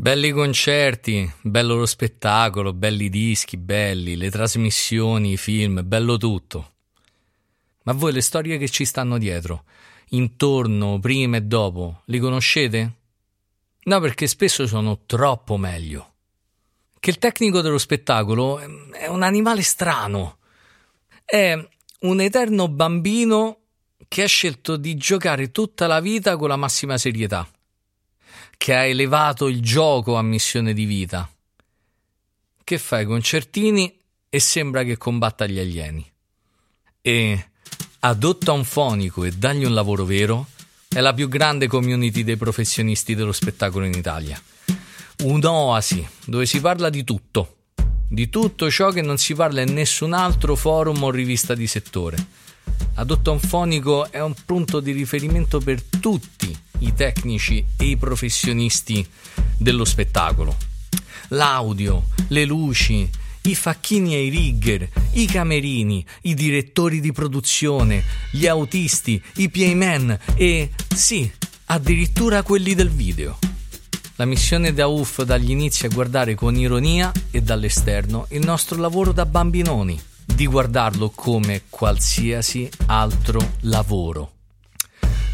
Belli concerti, bello lo spettacolo, belli dischi, belli, le trasmissioni, i film, bello tutto. Ma voi le storie che ci stanno dietro, intorno, prima e dopo, li conoscete? No, perché spesso sono troppo meglio. Che il tecnico dello spettacolo è un animale strano. È un eterno bambino che ha scelto di giocare tutta la vita con la massima serietà che ha elevato il gioco a missione di vita. Che fai concertini e sembra che combatta gli alieni. E adotta un fonico e dagli un lavoro vero è la più grande community dei professionisti dello spettacolo in Italia. Un'oasi dove si parla di tutto, di tutto ciò che non si parla in nessun altro forum o rivista di settore. Adotta un fonico è un punto di riferimento per tutti i tecnici e i professionisti dello spettacolo. L'audio, le luci, i facchini e i rigger, i camerini, i direttori di produzione, gli autisti, i playman e, sì, addirittura quelli del video. La missione da UF dagli inizi a guardare con ironia e dall'esterno il nostro lavoro da bambinoni, di guardarlo come qualsiasi altro lavoro.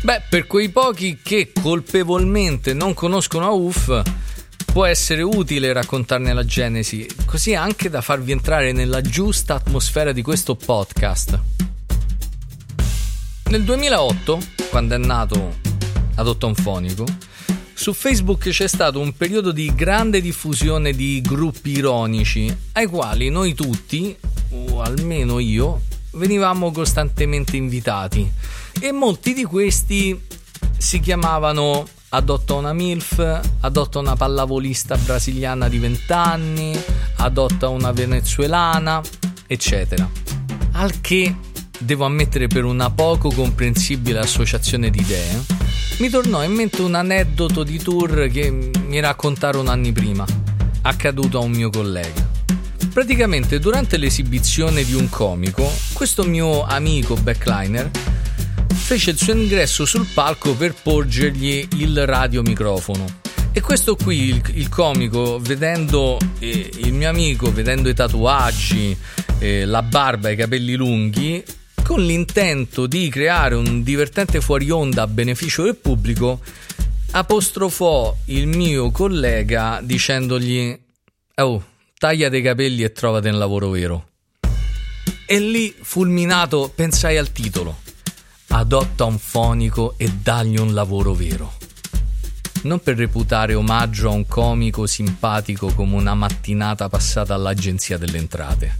Beh, per quei pochi che colpevolmente non conoscono AUF, può essere utile raccontarne la genesi, così anche da farvi entrare nella giusta atmosfera di questo podcast. Nel 2008, quando è nato Adotton Fonico, su Facebook c'è stato un periodo di grande diffusione di gruppi ironici, ai quali noi tutti, o almeno io, venivamo costantemente invitati e molti di questi si chiamavano adotta una MILF, adotta una pallavolista brasiliana di 20 anni, adotta una venezuelana, eccetera. Al che, devo ammettere per una poco comprensibile associazione di idee, mi tornò in mente un aneddoto di tour che mi raccontarono anni prima, accaduto a un mio collega. Praticamente durante l'esibizione di un comico, questo mio amico backliner fece il suo ingresso sul palco per porgergli il radiomicrofono. E questo qui, il, il comico, vedendo eh, il mio amico, vedendo i tatuaggi, eh, la barba e i capelli lunghi, con l'intento di creare un divertente fuori onda a beneficio del pubblico, apostrofò il mio collega dicendogli: Oh, tagliate i capelli e trovate un lavoro vero. E lì, fulminato, pensai al titolo adotta un fonico e dagli un lavoro vero. Non per reputare omaggio a un comico simpatico come una mattinata passata all'agenzia delle entrate,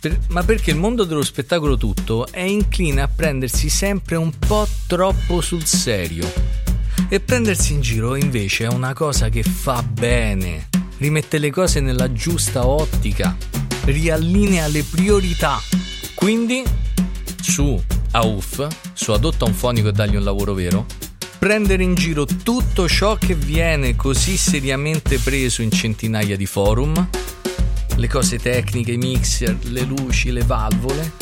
per, ma perché il mondo dello spettacolo tutto è incline a prendersi sempre un po' troppo sul serio. E prendersi in giro invece è una cosa che fa bene, rimette le cose nella giusta ottica, riallinea le priorità. Quindi, su AUF, su adotta un fonico e dagli un lavoro vero, prendere in giro tutto ciò che viene così seriamente preso in centinaia di forum, le cose tecniche, i mixer, le luci, le valvole,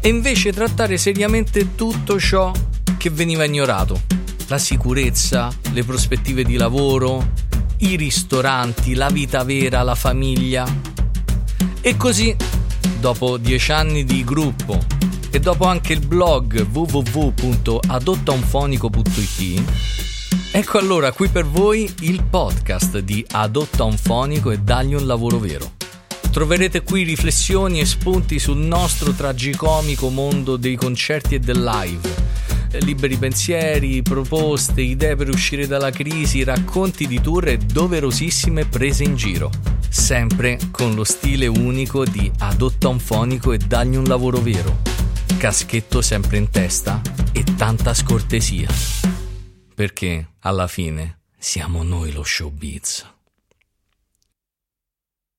e invece trattare seriamente tutto ciò che veniva ignorato, la sicurezza, le prospettive di lavoro, i ristoranti, la vita vera, la famiglia. E così, dopo dieci anni di gruppo, e dopo anche il blog www.adottaunfonico.it ecco allora qui per voi il podcast di Adotta un fonico e dagli un lavoro vero. Troverete qui riflessioni e spunti sul nostro tragicomico mondo dei concerti e del live. Liberi pensieri, proposte, idee per uscire dalla crisi, racconti di tour e doverosissime prese in giro. Sempre con lo stile unico di Adotta un fonico e dagli un lavoro vero caschetto sempre in testa e tanta scortesia. Perché alla fine siamo noi lo showbiz.